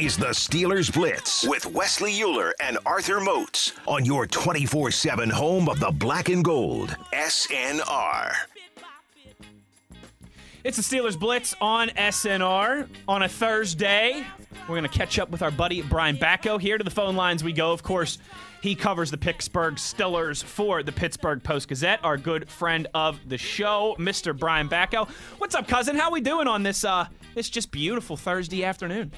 Is the Steelers Blitz with Wesley Euler and Arthur Moats on your 24 7 home of the black and gold. SNR. It's the Steelers Blitz on SNR on a Thursday. We're going to catch up with our buddy Brian Batko. Here to the phone lines we go. Of course, he covers the Pittsburgh Steelers for the Pittsburgh Post Gazette. Our good friend of the show, Mr. Brian Batko. What's up, cousin? How we doing on this uh this just beautiful Thursday afternoon?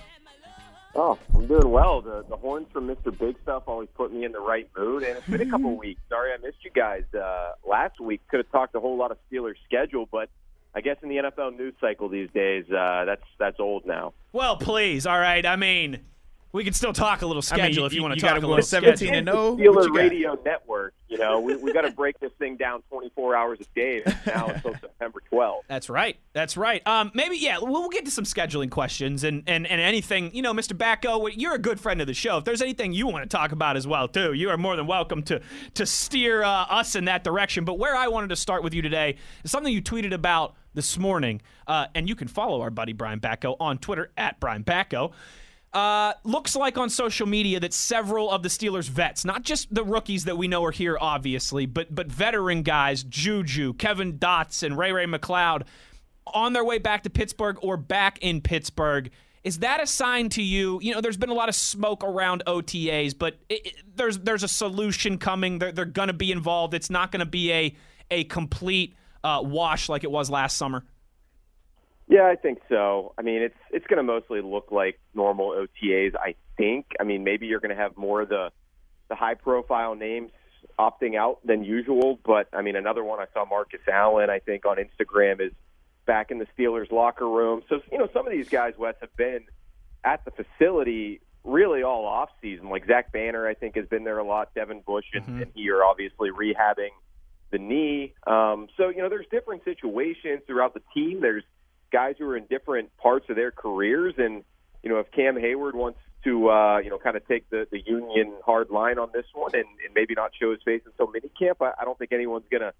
Oh, I'm doing well. The the horns from Mr. Big Stuff always put me in the right mood, and it's been a couple weeks. Sorry I missed you guys uh, last week. Could have talked a whole lot of Steelers schedule, but I guess in the NFL news cycle these days, uh, that's that's old now. Well, please. All right. I mean, we can still talk a little I mean, schedule if you, you- want to talk a little 17 schedule. and oh, what Steeler you got? Radio Network. You know, we we got to break this thing down 24 hours a day now until September 12th. That's right. That's right. Um, maybe yeah. We'll, we'll get to some scheduling questions and, and and anything. You know, Mr. Batko, you're a good friend of the show. If there's anything you want to talk about as well, too, you are more than welcome to to steer uh, us in that direction. But where I wanted to start with you today is something you tweeted about this morning, uh, and you can follow our buddy Brian Batko on Twitter at Brian Batko. Uh, looks like on social media that several of the Steelers vets, not just the rookies that we know are here, obviously, but but veteran guys, Juju, Kevin Dotson, Ray Ray McCloud, on their way back to Pittsburgh or back in Pittsburgh. Is that a sign to you? You know, there's been a lot of smoke around OTAs, but it, it- there's there's a solution coming. They're, they're going to be involved. It's not going to be a a complete uh, wash like it was last summer. Yeah, I think so. I mean, it's it's going to mostly look like normal OTAs. I think. I mean, maybe you're going to have more of the the high profile names opting out than usual. But I mean, another one I saw Marcus Allen. I think on Instagram is back in the Steelers locker room. So you know, some of these guys, Wes, have been at the facility really all off season. Like Zach Banner, I think has been there a lot. Devin Bush and, and he are obviously rehabbing the knee. Um, so you know, there's different situations throughout the team. There's guys who are in different parts of their careers, and you know, if Cam Hayward wants to, uh, you know, kind of take the the Union hard line on this one, and, and maybe not show his face until minicamp, I, I don't think anyone's gonna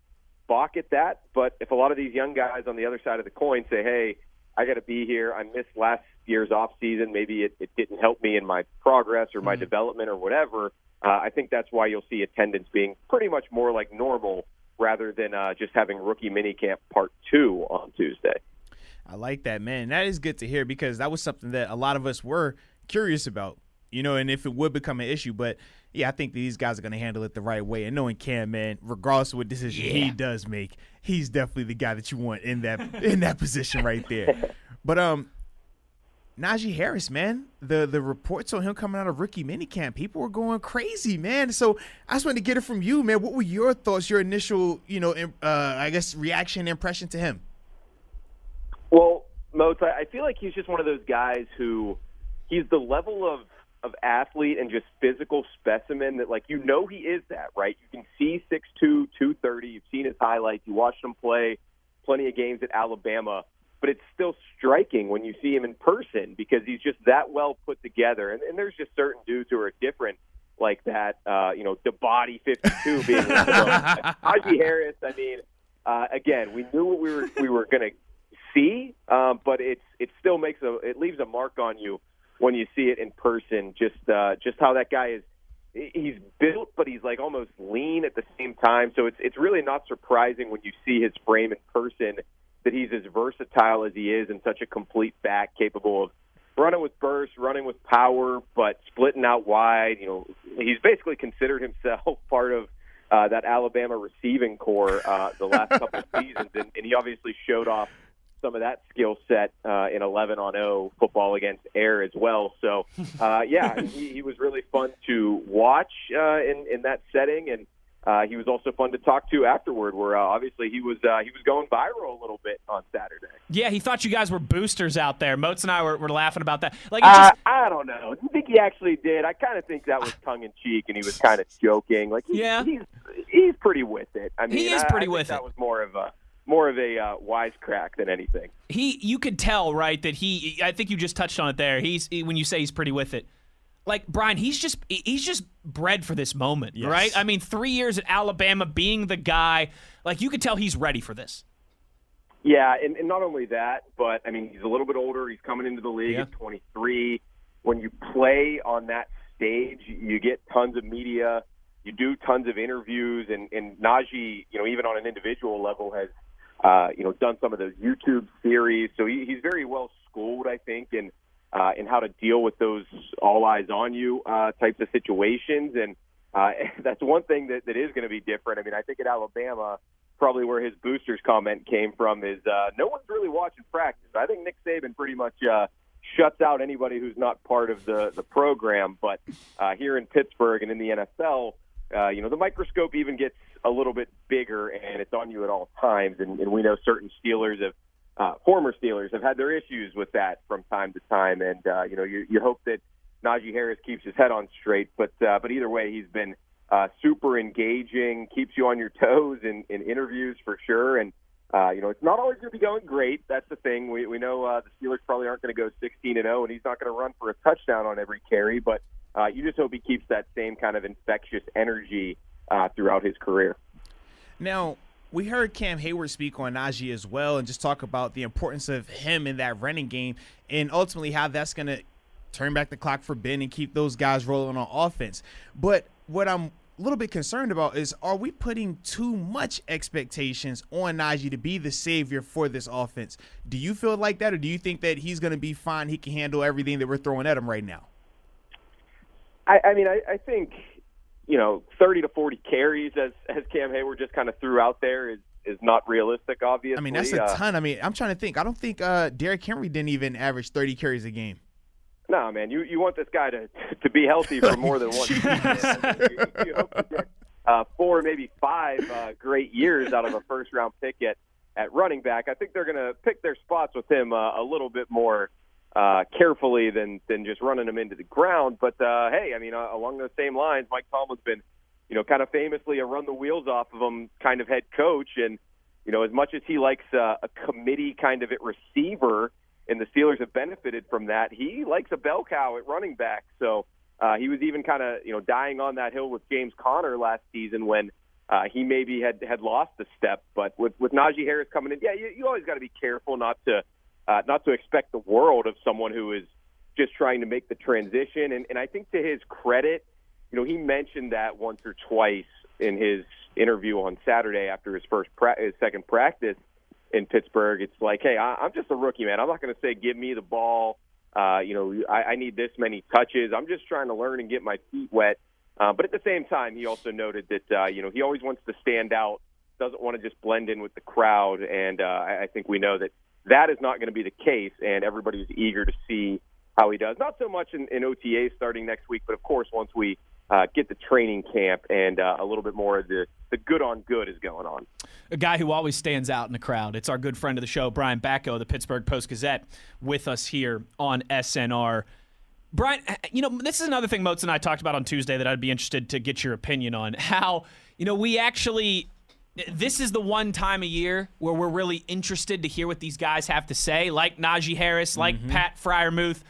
balk at that. But if a lot of these young guys on the other side of the coin say, "Hey, I got to be here. I missed last year's off season. Maybe it, it didn't help me in my progress or my development or whatever." Uh, I think that's why you'll see attendance being pretty much more like normal rather than uh, just having rookie minicamp part two on Tuesday. I like that, man. That is good to hear because that was something that a lot of us were curious about, you know, and if it would become an issue. But yeah, I think these guys are going to handle it the right way. And knowing Cam, man, regardless of what decision he does make, he's definitely the guy that you want in that in that position right there. But um, Najee Harris, man, the the reports on him coming out of rookie minicamp, people were going crazy, man. So I just wanted to get it from you, man. What were your thoughts, your initial, you know, uh, I guess reaction, impression to him? Moats, I feel like he's just one of those guys who he's the level of of athlete and just physical specimen that like you know he is that, right? You can see 6'2", 230. You've seen his highlights. You watched him play plenty of games at Alabama, but it's still striking when you see him in person because he's just that well put together. And, and there's just certain dudes who are different like that. Uh, you know, the body 52 being. Najee Harris. I mean, uh, again, we knew what we were we were going to see, um, but it's it still makes a it leaves a mark on you when you see it in person. Just uh, just how that guy is. He's built, but he's like almost lean at the same time. So it's it's really not surprising when you see his frame in person that he's as versatile as he is and such a complete back, capable of running with burst, running with power, but splitting out wide. You know, he's basically considered himself part of uh, that Alabama receiving corps uh, the last couple of seasons, and, and he obviously showed off some of that skill set uh, in 11 on 0 football against air as well. So, uh, yeah, he, he was really fun to watch uh, in in that setting, and uh, he was also fun to talk to afterward. Where uh, obviously he was uh, he was going viral a little bit on Saturday. Yeah, he thought you guys were boosters out there. Moats and I were, were laughing about that. Like, Uh, just, I don't know. I think he actually did. I kind of think that was tongue in cheek, and he was kind of joking. Like, he, Yeah. he's he's pretty with it. I mean, He is pretty I think with that it. was more of a more of a uh, wisecrack than anything. he, you could tell, right, that he. I think you just touched on it there. He's he- when you say he's pretty with it. Like Brian, he's just he's just bred for this moment, Yes. right? I mean, three years at Alabama, being the guy, like you could tell he's ready for this. Yeah, and, and not only that, but I mean, he's a little bit older. He's coming into the league Yeah. at 23. when you play on that stage, you get tons of media, you do tons of interviews, and, and Najee, you know, even on an individual level, has uh, you know done some of those YouTube series. So he, he's very well schooled, I think, in uh, in how to deal with those all eyes on you uh, types of situations. And uh, that's one thing that, that is going to be different. I mean, I think at Alabama, probably where his boosters comment came from is uh, no one's really watching practice. I think Nick Saban pretty much uh, shuts out anybody who's not part of the the program. But uh, here in Pittsburgh and in the NFL, uh, you know, the microscope even gets a little bit bigger, and it's on you at all times. And, and we know certain Steelers have, uh, former Steelers have had their issues with that from time to time. And uh, you know, you, you hope that Najee Harris keeps his head on straight. But uh, but either way, he's been uh, super engaging, keeps you on your toes in, in interviews for sure. And uh, you know, it's not always going to be going great. That's the thing. We we know uh, the Steelers probably aren't going to go 16 and 0, and he's not going to run for a touchdown on every carry. But uh, you just hope he keeps that same kind of infectious energy uh, throughout his career. Now, we heard Cam Hayward speak on Najee as well and just talk about the importance of him in that running game and ultimately how that's going to turn back the clock for Ben and keep those guys rolling on offense. But what I'm a little bit concerned about is are we putting too much expectations on Najee to be the savior for this offense? Do you feel like that, or do you think that he's going to be fine? He can handle everything that we're throwing at him right now? I, I mean, I, I think you know, 30 to 40 carries as as Cam Hayward just kind of threw out there is is not realistic. Obviously, I mean that's a Uh, ton. I mean, I'm trying to think. I don't think uh, Derrick Henry didn't even average 30 carries a game. No, man, you you want this guy to to be healthy for more than one you, you hope to get uh, four, maybe five uh, great years out of a first round pick at at running back. I think they're going to pick their spots with him uh, a little bit more uh, carefully than than just running them into the ground. But uh, hey, I mean, uh, along those same lines, Mike Tomlin's been, you know, kind of famously a run the wheels off of him kind of head coach, and you know, as much as he likes uh, a committee kind of at receiver and the Steelers have benefited from that. He likes a bell cow at running back, so uh, he was even kind of you know dying on that hill with James Conner last season when uh, he maybe had had lost a step. But with with Najee Harris coming in, yeah, you, you always got to be careful not to uh, not to expect the world of someone who is just trying to make the transition. And, and I think to his credit, you know, he mentioned that once or twice in his interview on Saturday after his first pra- his second practice in Pittsburgh. It's like, hey, I, I'm just a rookie, man. I'm not going to say give me the ball. Uh, you know, I, I need this many touches. I'm just trying to learn and get my feet wet. Uh, but at the same time, he also noted that uh, you know he always wants to stand out, doesn't want to just blend in with the crowd, and uh, I I think we know that that is not going to be the case, and everybody's eager to see how he does. Not so much in, in OTA starting next week, but of course once we uh, get the training camp and uh, a little bit more of the the good on good is going on. a guy who always stands out in the crowd. It's our good friend of the show, Brian Batko, the Pittsburgh Post Gazette, with us here on SNR. Brian, you know, this is another thing Moats and I talked about on Tuesday that I'd be interested to get your opinion on. How, you know, we actually, this is the one time a year where we're really interested to hear what these guys have to say, like Najee Harris, like Pat Freiermuth.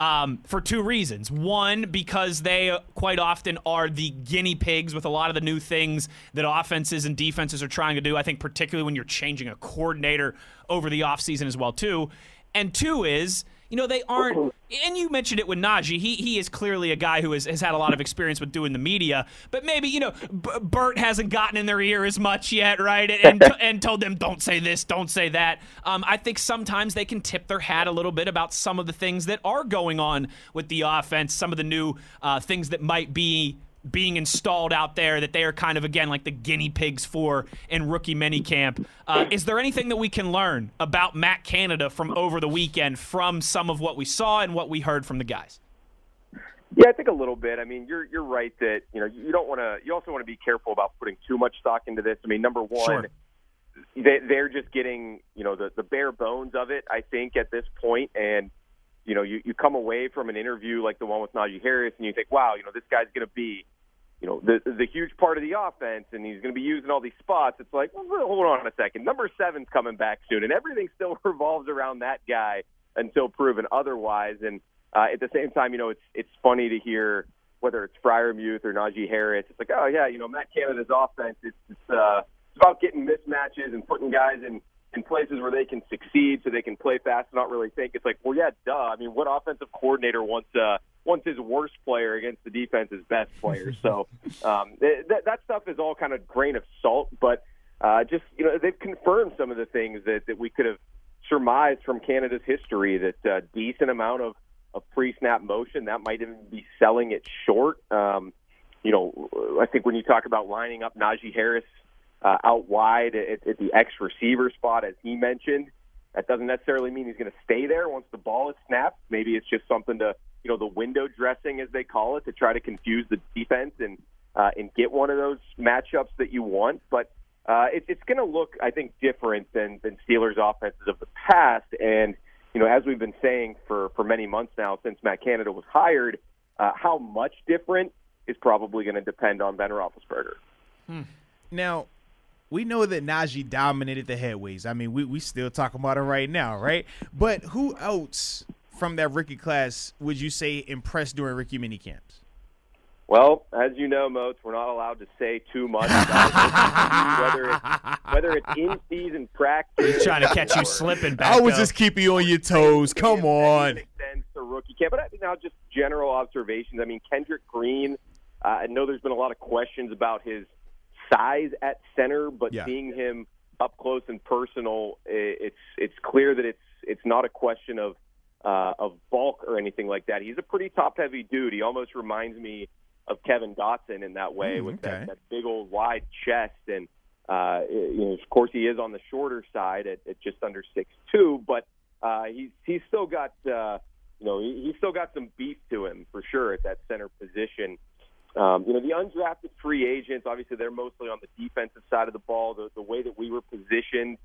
Um, for two reasons. One, because they uh, quite often are the guinea pigs with a lot of the new things that offenses and defenses are trying to do. I think particularly when you're changing a coordinator over the offseason as well, too. And two is, you know, they aren't. And you mentioned it with Najee. He he is clearly a guy who has, has had a lot of experience with doing the media. But maybe you know, B- Bert hasn't gotten in their ear as much yet, right? And and told them don't say this, don't say that. Um, I think sometimes they can tip their hat a little bit about some of the things that are going on with the offense, some of the new uh, things that might be being installed out there that they are kind of again like the guinea pigs for in rookie minicamp. Uh, is there anything that we can learn about Matt Canada from over the weekend from some of what we saw and what we heard from the guys? Yeah, I think a little bit. I mean, you're you're right that you know you don't want to. You also want to be careful about putting too much stock into this. I mean, number one, Sure. they, they're just getting you know the the bare bones of it. I think at this point, and you know you you come away from an interview like the one with Najee Harris, and you think, wow, you know this guy's going to be you know the the huge part of the offense, and he's going to be using all these spots. It's like, well, hold on a second. Number seven's coming back soon, and everything still revolves around that guy until proven otherwise. And uh, at the same time, you know, it's it's funny to hear whether it's Freiermuth or Najee Harris. It's like, oh yeah, you know, Matt Canada's offense. It's it's, uh, it's about getting mismatches and putting guys in in places where they can succeed, so they can play fast and not really think. It's like, well, yeah, duh. I mean, what offensive coordinator wants uh, wants his worst player against the defense's best player? So um, that that stuff is all kind of grain of salt, but uh, just you know, they've confirmed some of the things that that we could have surmised from Canada's history. That uh, decent amount of of pre-snap motion that might even be selling it short. Um, you know, I think when you talk about lining up Najee Harris uh, out wide at, at the X receiver spot, as he mentioned, that doesn't necessarily mean he's going to stay there once the ball is snapped. Maybe it's just something to, you know, the window dressing as they call it, to try to confuse the defense and uh, and get one of those matchups that you want. But uh, it, it's going to look, I think, different than than Steelers offenses of the past. And you know, as we've been saying for for many months now since Matt Canada was hired, uh, how much different is probably going to depend on Ben Roethlisberger. Hmm. Now, we know that Najee dominated the headways. I mean, we we still talking about it right now, right? But who else from that rookie class would you say impressed during rookie mini camps? Well, as you know, Moats, we're not allowed to say too much about whether it's whether it's in season practice. He's trying to catch you slipping back. I was up. just keeping you on your toes. Come on. Extends to rookie camp, but I think now just general observations. I mean, Kendrick Green. Uh, I know there's been a lot of questions about his size at center, but Yeah. seeing him up close and personal, it's it's clear that it's it's not a question of uh, of bulk or anything like that. He's a pretty top heavy dude. He almost reminds me of Kevin Dotson in that way Mm, with okay. that, that big old wide chest and uh, you know of course he is on the shorter side at, at just under six two, but uh, he's he's still got uh, you know he, he's still got some beef to him for sure at that center position. Um, you know, the undrafted free agents, obviously, they're mostly on the defensive side of the ball. The, the way that we were positioned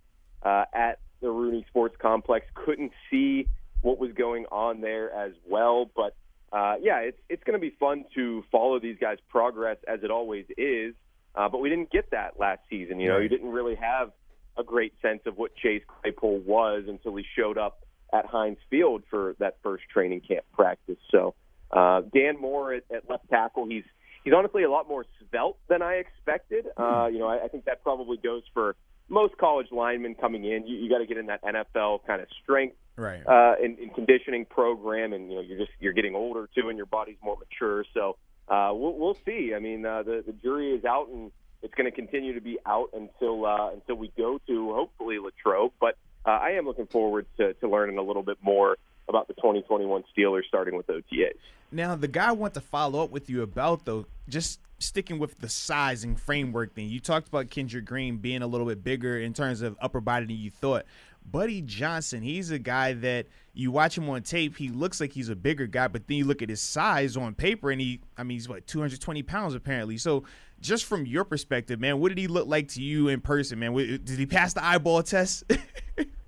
uh, at the Rooney Sports Complex couldn't see what was going on there as well. But uh, yeah, it's it's going to be fun to follow these guys' progress as it always is. Uh, but we didn't get that last season. You know, you didn't really have a great sense of what Chase Claypool was until he showed up at Heinz Field for that first training camp practice. So uh, Dan Moore at, at left tackle, he's he's honestly a lot more svelte than I expected. Uh, you know, I, I think that probably goes for most college linemen coming in. You, you got to get in that NFL kind of strength Right. uh, in, in conditioning program, and you know you're just you're getting older too, and your body's more mature. So uh, we'll, we'll see. I mean, uh, the the jury is out, and it's going to continue to be out until uh, until we go to hopefully Latrobe. But uh, I am looking forward to, to learning a little bit more about the 2021 Steelers, starting with OTAs. Now, the guy I want to follow up with you about, though, just sticking with the size and framework thing. You talked about Kendrick Green being a little bit bigger in terms of upper body than you thought. Buddy Johnson, he's a guy that you watch him on tape, he looks like he's a bigger guy, but then you look at his size on paper, and he, I mean, he's what, 220 pounds apparently. So, just from your perspective, man, what did he look like to you in person, man? Did he pass the eyeball test?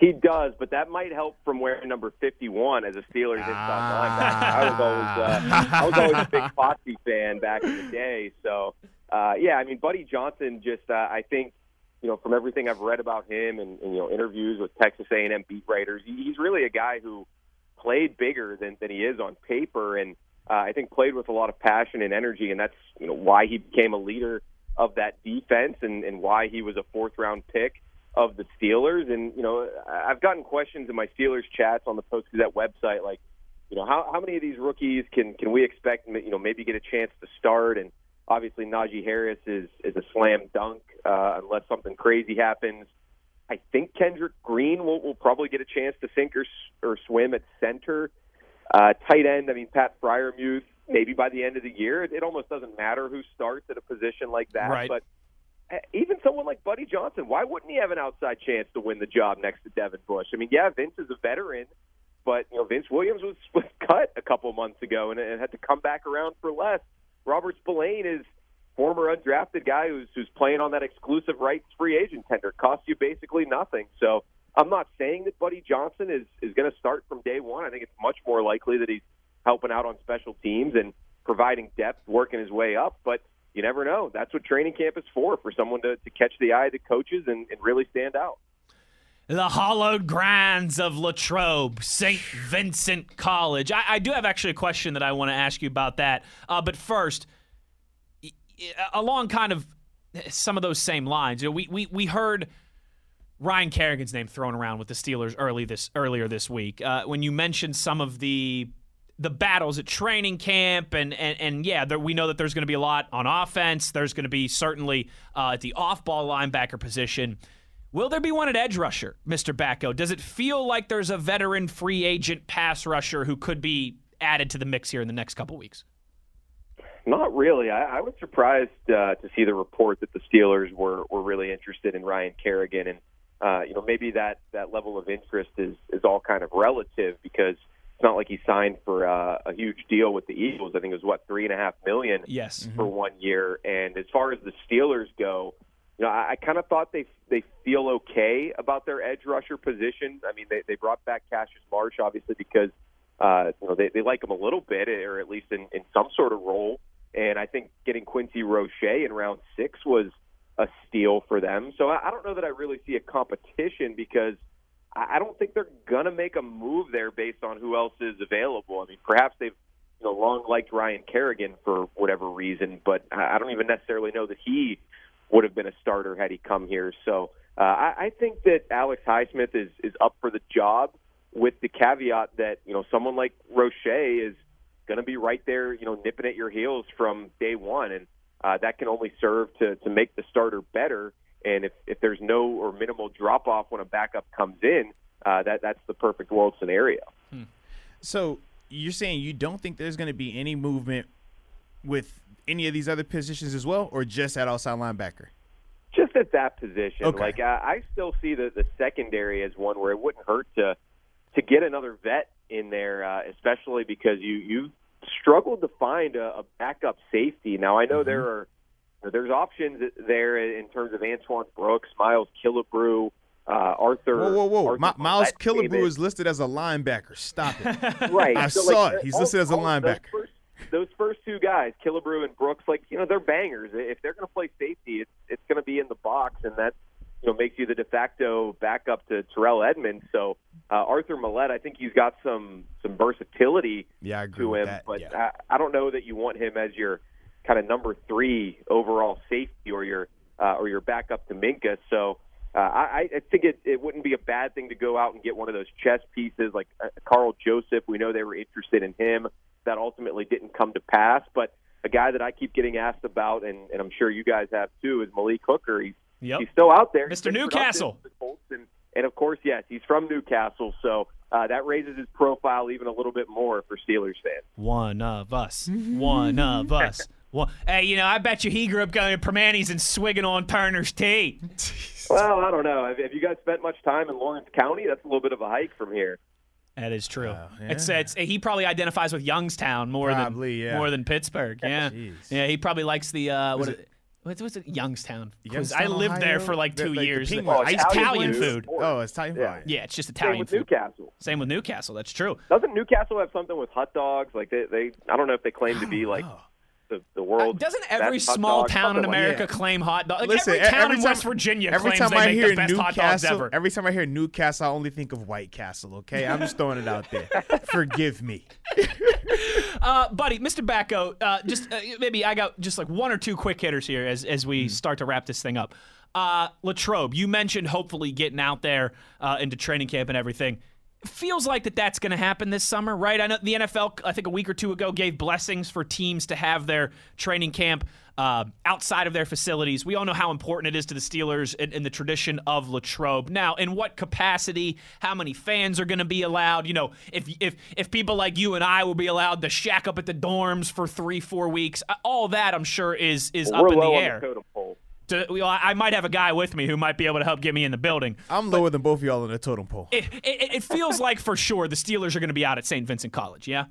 He does, but that might help from wearing number 51 as a Steelers inside linebacker. I was always uh, I was always a big Foxy fan back in the day. So uh, yeah, I mean, Buddy Johnson. Just uh, I think you know from everything I've read about him and, and you know interviews with Texas A&M beat writers, he's really a guy who played bigger than than he is on paper, and uh, I think played with a lot of passion and energy, and that's you know why he became a leader of that defense and, and why he was a fourth round pick of the Steelers. And, you know, I've gotten questions in my Steelers chats on the Post Gazette website, like, you know, how, how many of these rookies can, can we expect, you know, maybe get a chance to start? And obviously Najee Harris is, is a slam dunk uh, unless something crazy happens. I think Kendrick Green will, will probably get a chance to sink or, or swim at center. Uh, tight end, I mean, Pat Freiermuth, maybe by the end of the year. It, it almost doesn't matter who starts at a position like that. Right. But Uh, even someone like Buddy Johnson, why wouldn't he have an outside chance to win the job next to Devin Bush? I mean, yeah, Vince is a veteran, but you know Vince Williams was, was cut a couple months ago and, and had to come back around for less. Robert Spillane is former undrafted guy who's who's playing on that exclusive rights free agent tender. Costs you basically nothing. So I'm not saying that Buddy Johnson is is going to start from day one. I think it's much more likely that he's helping out on special teams and providing depth, working his way up. But you never know. That's what training camp is for, for someone to, to catch the eye of the coaches and, and really stand out. The hallowed grounds of Latrobe, St. Vincent College. I, I do have actually a question that I want to ask you about that. Uh, but first, y- along kind of some of those same lines, you know, we, we, we heard Ryan Kerrigan's name thrown around with the Steelers early this earlier this week. Uh, when you mentioned some of the the battles at training camp, and and, and yeah, there, we know that there's going to be a lot on offense. There's going to be certainly uh, at the off ball linebacker position. Will there be one at edge rusher, Mr. Batko? Does it feel like there's a veteran free agent pass rusher who could be added to the mix here in the next couple weeks? Not really. I, I was surprised uh, to see the report that the Steelers were were really interested in Ryan Kerrigan, and uh, you know maybe that that level of interest is is all kind of relative because it's not like he signed for uh, a huge deal with the Eagles. I think it was what three and a half million yes. for one year. And as far as the Steelers go, you know, I, I kind of thought they they feel okay about their edge rusher position. I mean, they they brought back Cassius Marsh obviously because uh, you know they they like him a little bit, or at least in in some sort of role. And I think getting Quincy Roche in round six was a steal for them. So I, I don't know that I really see a competition because I don't think they're gonna make a move there based on who else is available. I mean, perhaps they've you know long liked Ryan Kerrigan for whatever reason, but I don't even necessarily know that he would have been a starter had he come here. So uh, I, I think that Alex Highsmith is is up for the job, with the caveat that you know someone like Roche is going to be right there, you know, nipping at your heels from day one, and uh, that can only serve to to make the starter better. And if if there's no or minimal drop off when a backup comes in, uh, that that's the perfect world scenario. Hmm. So you're saying you don't think there's going to be any movement with any of these other positions as well, or just at outside linebacker? Just at that position. Okay. Like I, I still see the the secondary as one where it wouldn't hurt to to get another vet in there, uh, especially because you you struggled to find a, a backup safety. Now I know mm-hmm. there are there's options there in terms of Antoine Brooks, Miles Killebrew, uh, Arthur. Whoa, whoa, whoa! Arthur Miles Killebrew is listed as a linebacker. Stop it. right. I so saw like, it. He's all, listed as a linebacker. Those first, those first two guys, Killebrew and Brooks, like you know, they're bangers. If they're going to play safety, it's it's going to be in the box, and that you know makes you the de facto backup to Terrell Edmunds. So uh, Arthur Maulet, I think he's got some some versatility yeah, to him, that. but yeah. I, I don't know that you want him as your kind of number three overall safety or your uh, or your backup to Minkah. So. Uh, I, I think it, it wouldn't be a bad thing to go out and get one of those chess pieces like uh, Karl Joseph. We know they were interested in him. That ultimately didn't come to pass. But a guy that I keep getting asked about, and, and I'm sure you guys have too, is Malik Hooker. He's Yep. He's still out there. Mr. Newcastle. And, and of course, yes, he's from Newcastle. So uh, that raises his profile even a little bit more for Steelers fans. One of us. One of us. Well, hey, you know, I bet you he grew up going to Primantis and swigging on Turner's tea. well, I don't know. Have, have you guys spent much time in Lawrence County? That's a little bit of a hike from here. That is true. Wow, yeah. It's it's he probably identifies with Youngstown more Probably, than yeah. more than Pittsburgh. Yeah, Jeez. yeah. He probably likes the uh, what Was is- what's what's it Youngstown? 'Cause Youngstown, I lived there for like The- two like the years. pink Oh, one. It's Italian food. food. Oh, it's Italian. Yeah. food. Yeah, it's just Same Italian with food. Newcastle. Same with Newcastle. That's true. Doesn't Newcastle have something with hot dogs? Like they, they I don't know if they claim to be like Oh. The, the Uh, world. doesn't every best hot small dog, town in America that. claim hot dogs? Like Listen, every town every in time- West Virginia Every claims time they I make hear the best hot dogs Newcastle, ever. every time I hear Newcastle, I only think of White Castle. Okay, I'm just throwing it out there. Forgive me. Uh, buddy, Mr. Batko, uh, just uh, maybe I got just like one or two quick hitters here as as we start to wrap this thing up. Uh, Latrobe, you mentioned hopefully getting out there uh, into training camp and everything. Feels like that that's going to happen this summer, right? I know the NFL, I think a week or two ago, gave blessings for teams to have their training camp uh, outside of their facilities. We all know how important it is to the Steelers in, in the tradition of Latrobe. Now, in what capacity? How many fans are going to be allowed? You know, if if if people like you and I will be allowed to shack up at the dorms for three, four weeks, uh, all that I'm sure is is We're up in the air. the. To- well, I I might have a guy with me who might be able to help get me in the building. I'm lower than both of y'all in the totem pole. It, it, it feels like for sure the Steelers are going to be out at St. Vincent College. Yeah.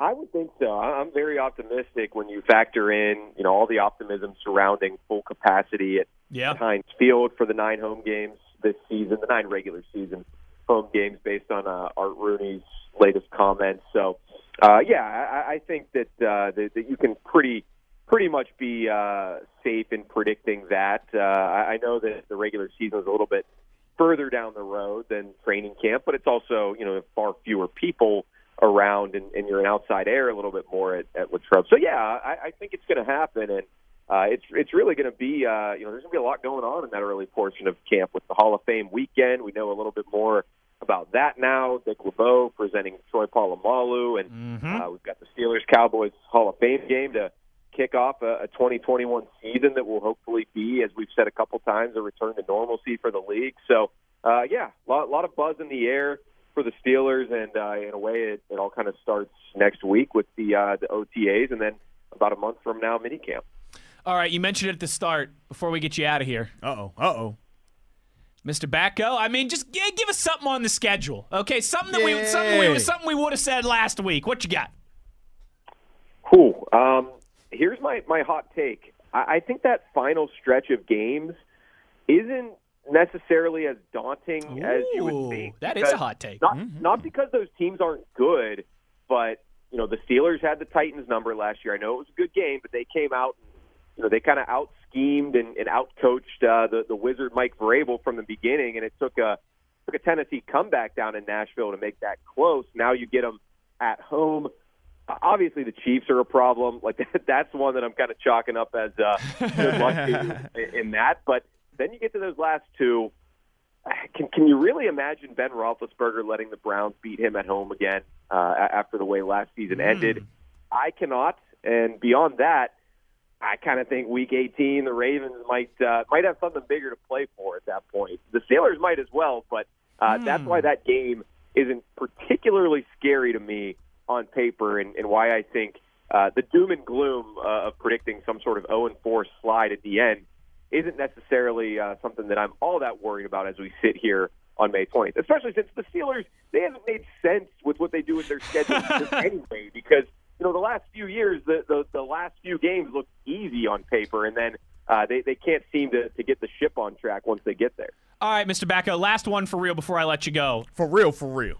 I would think so. I- I'm very optimistic when you factor in, you know, all the optimism surrounding full capacity at Yeah. Heinz Field for the nine home games this season, the nine regular season home games, based on uh, Art Rooney's latest comments. So, uh, yeah, I, I think that, uh, that that you can pretty pretty much be uh, safe in predicting that. Uh, I, know that the regular season is a little bit further down the road than training camp, but it's also you know far fewer people around, and, and you're in outside air a little bit more at, at Latrobe. So yeah, I, I think it's going to happen, and uh, it's it's really going to be uh, you know there's going to be a lot going on in that early portion of camp with the Hall of Fame weekend. We know a little bit more about that now. Dick LeBeau presenting Troy Polamalu, and Mm-hmm. uh, we've got the Steelers Cowboys Hall of Fame game to kick off a, a 2021 season that will hopefully be, as we've said a couple times, a return to normalcy for the league. So, uh, yeah, a lot, lot of buzz in the air for the Steelers, and uh, in a way, it, it all kind of starts next week with the uh, the OTAs, and then about a month from now, minicamp. All right, you mentioned it at the start before we get you out of here. Uh oh. Uh oh. Mr. Batko, I mean, just g- give us something on the schedule, okay? Something that we, something we, something we would have said last week. What you got? Cool. Um, here's my, my hot take. I, I think that final stretch of games isn't necessarily as daunting as you would think. that is a hot take. Not not because those teams aren't good, but you know the Steelers had the Titans number last year. I know it was a good game, but they came out, and, you know, they kind of out schemed and, and out coached uh, the the Wizard Mike Vrabel from the beginning, and it took a took a Tennessee comeback down in Nashville to make that close. Now you get them at home. Obviously, the Chiefs are a problem. Like that's one that I'm kind of chalking up as uh, good luck in- in that. But then you get to those last two. Can can you really imagine Ben Roethlisberger letting the Browns beat him at home again uh, after the way last season ended? I cannot. And beyond that, I kind of think Week 18, the Ravens might uh, might have something bigger to play for at that point. The Steelers might as well, but uh, that's why that game isn't particularly scary to me on paper, and, and why I think uh, the doom and gloom uh, of predicting some sort of 0 and 4 slide at the end isn't necessarily uh, something that I'm all that worried about as we sit here on May 20th. Especially since the Steelers they haven't made sense with what they do with their schedule anyway. Because you know the last few years, the the, the last few games look easy on paper, and then uh, they they can't seem to, to get the ship on track once they get there. All right, Mr. Batko, last one for real before I let you go. For real. For real.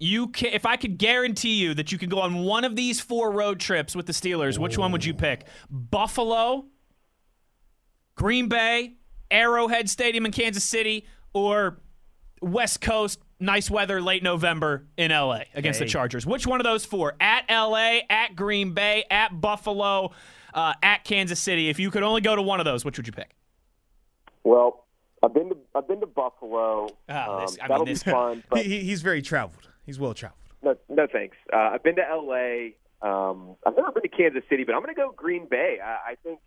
You can, if I could guarantee you that you could go on one of these four road trips with the Steelers, which one would you pick? Buffalo, Green Bay, Arrowhead Stadium in Kansas City, or West Coast, nice weather, late November in LA against Hey. the Chargers. Which one of those four? At LA, at Green Bay, at Buffalo, uh, at Kansas City. If you could only go to one of those, which would you pick? Well, I've been to I've been to Buffalo. Ah, this- Um, I mean, that'll this- be fun. But He, he- he's very traveled. He's well traveled. No, no thanks. Uh, I've been to L.A. Um, I've never been to Kansas City, but I'm going to go Green Bay. I, I think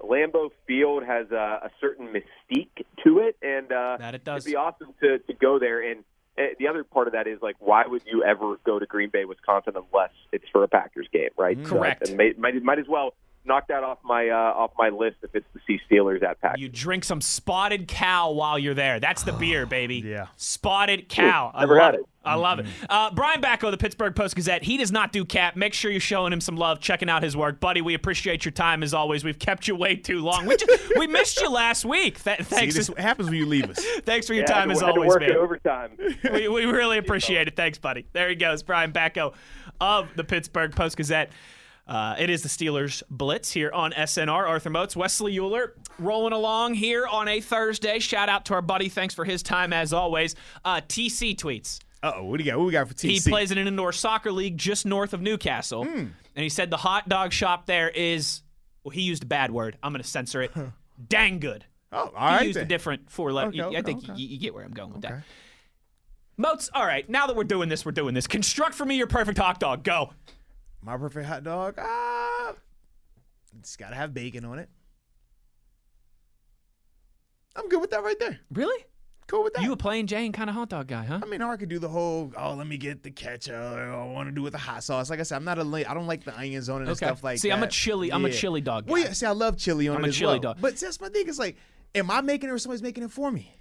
Lambeau Field has a, a certain mystique to it, and uh, That it does. It'd be awesome to, to go there. And uh, the other part of that is like, why would you ever go to Green Bay, Wisconsin, unless it's for a Packers game, right? So, Correct. and may, might might as well knock that off my uh, off my list if it's the Sea Steelers at Packers. You drink some spotted cow while you're there. That's the beer, baby. Yeah. Spotted cow. I Never love had it. it. I love it. Uh, Brian Batko, the Pittsburgh Post Gazette. He does not do cap. Make sure you're showing him some love, checking out his work, buddy. We appreciate your time as always. We've kept you way too long. We just, we missed you last week. Th- See, thanks. this happens when you leave us. thanks for your Yeah, time had as to, had to always, work man. it overtime. we, we really appreciate it. Thanks, buddy. There he goes, Brian Batko of the Pittsburgh Post Gazette. Uh, it is the Steelers Blitz here on SNR. Arthur Moats, Wesley Euler rolling along here on a Thursday. Shout out to our buddy. Thanks for his time as always. Uh, TC tweets. Uh oh. What do you got? What we got for TC? He plays in an indoor soccer league just north of Newcastle. And he said the hot dog shop there is, well, he used a bad word. I'm going to censor it. Dang good. Oh, all He right. used a different four letter. Okay, I think okay. You, you get where I'm going with Okay. that. Moats, all right, now that we're doing this, we're doing this. Construct for me your perfect hot dog. Go. My perfect hot dog. Ah, it's got to have bacon on it. I'm good with that right there. Really? Cool with that. You a plain Jane kind of hot dog guy, huh? I mean, or I could do the whole, oh, let me get the ketchup. Or I want to do with the hot sauce. Like I said, I'm not a, I don't like the onions on it and Okay. stuff like See, that. I'm a chili- I'm a Yeah. chili dog Well, yeah, see, I love chili on I'm it a as chili well. dog. But that's my thing. It's like, am I making it or somebody's making it for me?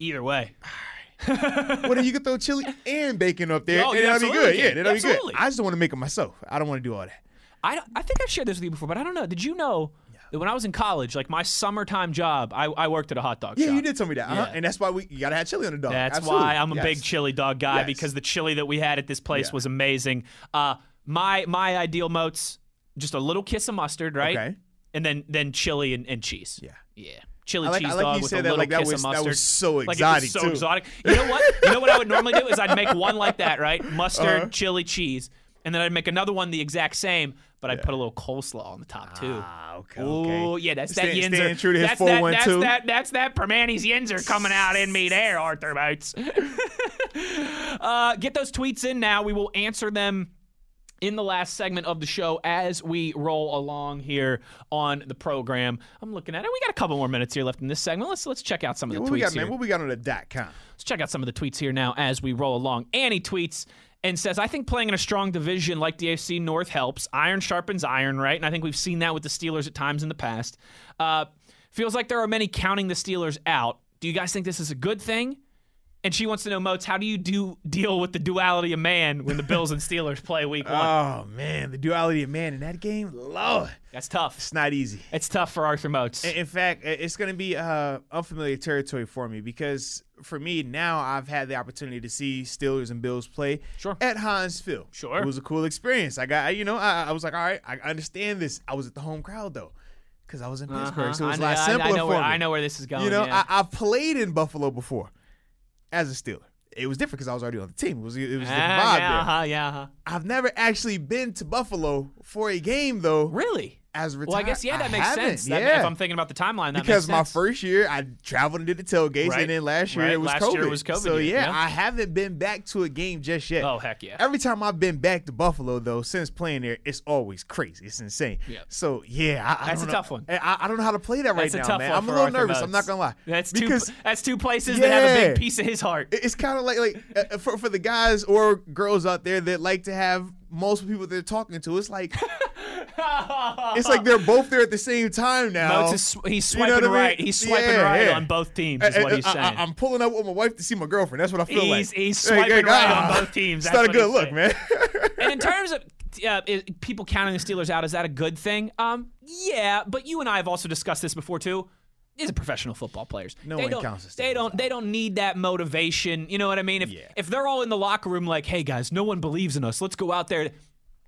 Either way. well, then you can throw chili and bacon up there, Oh, and you that'll be absolutely good. Yeah, can. that'll be good. I just don't want to make it myself. I don't want to do all that. I, I think I've shared this with you before, but I don't know. Did you know that when I was in college, like my summertime job, I, I worked at a hot dog Yeah, shop? you did tell me that. Uh-huh. Yeah. And that's why we you gotta have chili on the dog. That's Absolutely. why I'm a Yes. big chili dog guy Yes. because the chili that we had at this place Yeah. was amazing. Uh, my my ideal moats, just a little kiss of mustard, right? Okay. And then then chili and, and cheese. Yeah. Yeah. Chili like- cheese like dog with a little like kiss was- of that was so Like it was exotic, so too. exotic. You know what? You know what I would normally do is I'd make one like that, right? Mustard, Uh-huh. chili, cheese, and then I'd make another one the exact same, but I'd put a little coleslaw on the top too. Ah, okay. Oh okay. yeah, that's Stand- that Yinzer. staying true to his that's, that, that's 412. that that's that Primantis Yinzer coming out in me there, Arthur Moats. uh, get those tweets in now. We will answer them in the last segment of the show as we roll along here on the program. I'm looking at it. We got a couple more minutes here left in this segment. Let's let's check out some of the What tweets we got, here. man? What we got on the dot com? Let's check out some of the tweets here now as we roll along. Annie tweets and says, I think playing in a strong division like the AFC North helps. Iron sharpens iron, right? And I think we've seen that with the Steelers at times in the past. Uh, feels like there are many counting the Steelers out. Do you guys think this is a good thing? And she wants to know, Moats, how do you do deal with the duality of man when the Bills and Steelers play week one? Oh man, the duality of man in that game, Lord, That's tough. it's not easy. It's tough for Arthur Moats. In in fact, it's going to be uh, unfamiliar territory for me because for me now, I've had the opportunity to see Steelers and Bills play Sure. at Heinz Field. Sure. it was a cool experience. I got, you know, I, I was like, all right, I understand this. I was at the home crowd though, because I was in Pittsburgh, so it Uh-huh. I was a know, lot I- simpler I, know for where, me. I know where this is going. You know, yeah. I, I've played in Buffalo before as a Steeler. It was different because I was already on the team. It was, it was a different Ah, vibe yeah, there. uh-huh, yeah, uh-huh. I've never actually been to Buffalo for a game though. Really? As a Well, I guess yeah, that makes sense. That- yeah. if I'm thinking about the timeline, that because my first year I traveled and did the tailgates, Right. and then last year Right. it was Last COVID. year was COVID So yeah, yeah. I haven't been back to a game just yet. Oh heck yeah! Every time I've been back to Buffalo though, since playing there, it's always crazy. It's insane. Yeah. So yeah, I, I That's don't a know- tough one. I, I don't know how to play that right That's now, man. I'm a little nervous. I'm not gonna lie. That's two. because That's two places that have a big piece of his heart. it's kind of like like uh, for for the guys or girls out there that like to have multiple people they're talking to. It's like it's like they're both there at the same time now. Moats is, sw- he's You know swiping I mean? right. He's swiping Yeah, right yeah. on both teams. Is what he's I, saying. am pulling up with my wife to see my girlfriend. That's what I feel He's- like. he's swiping hey, right ah, on both teams. It's That's not a good look, saying. man. and in terms of uh, people counting the Steelers out, is that a good thing? Um, yeah, but you and I have also discussed this before too. These are professional football players. No they one don't, counts the They don't. They don't need that motivation. You know what I mean? If Yeah. if they're all in the locker room like, "Hey guys, no one believes in us. Let's go out there."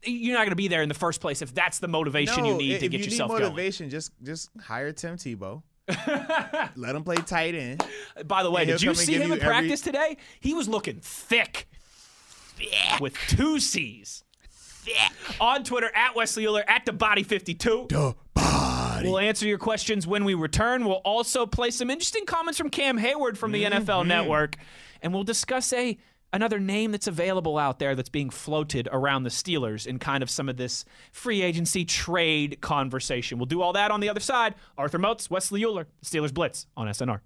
You're not going to be there in the first place if that's the motivation you need to get you yourself need going. motivation, just just hire Tim Tebow. Let him play tight end. By the way, did you see him you in every- practice today? He was looking thick. thick. With two C's. Thick. On Twitter, at Wesley Euler, at the body 52. The body. We'll answer your questions when we return. We'll also play some interesting comments from Cam Hayward from the Mm-hmm. NFL Network, and we'll discuss a another name that's available out there that's being floated around the Steelers in kind of some of this free agency trade conversation. We'll do all that on the other side. Arthur Moats, Wesley Euler, Steelers Blitz on SNR.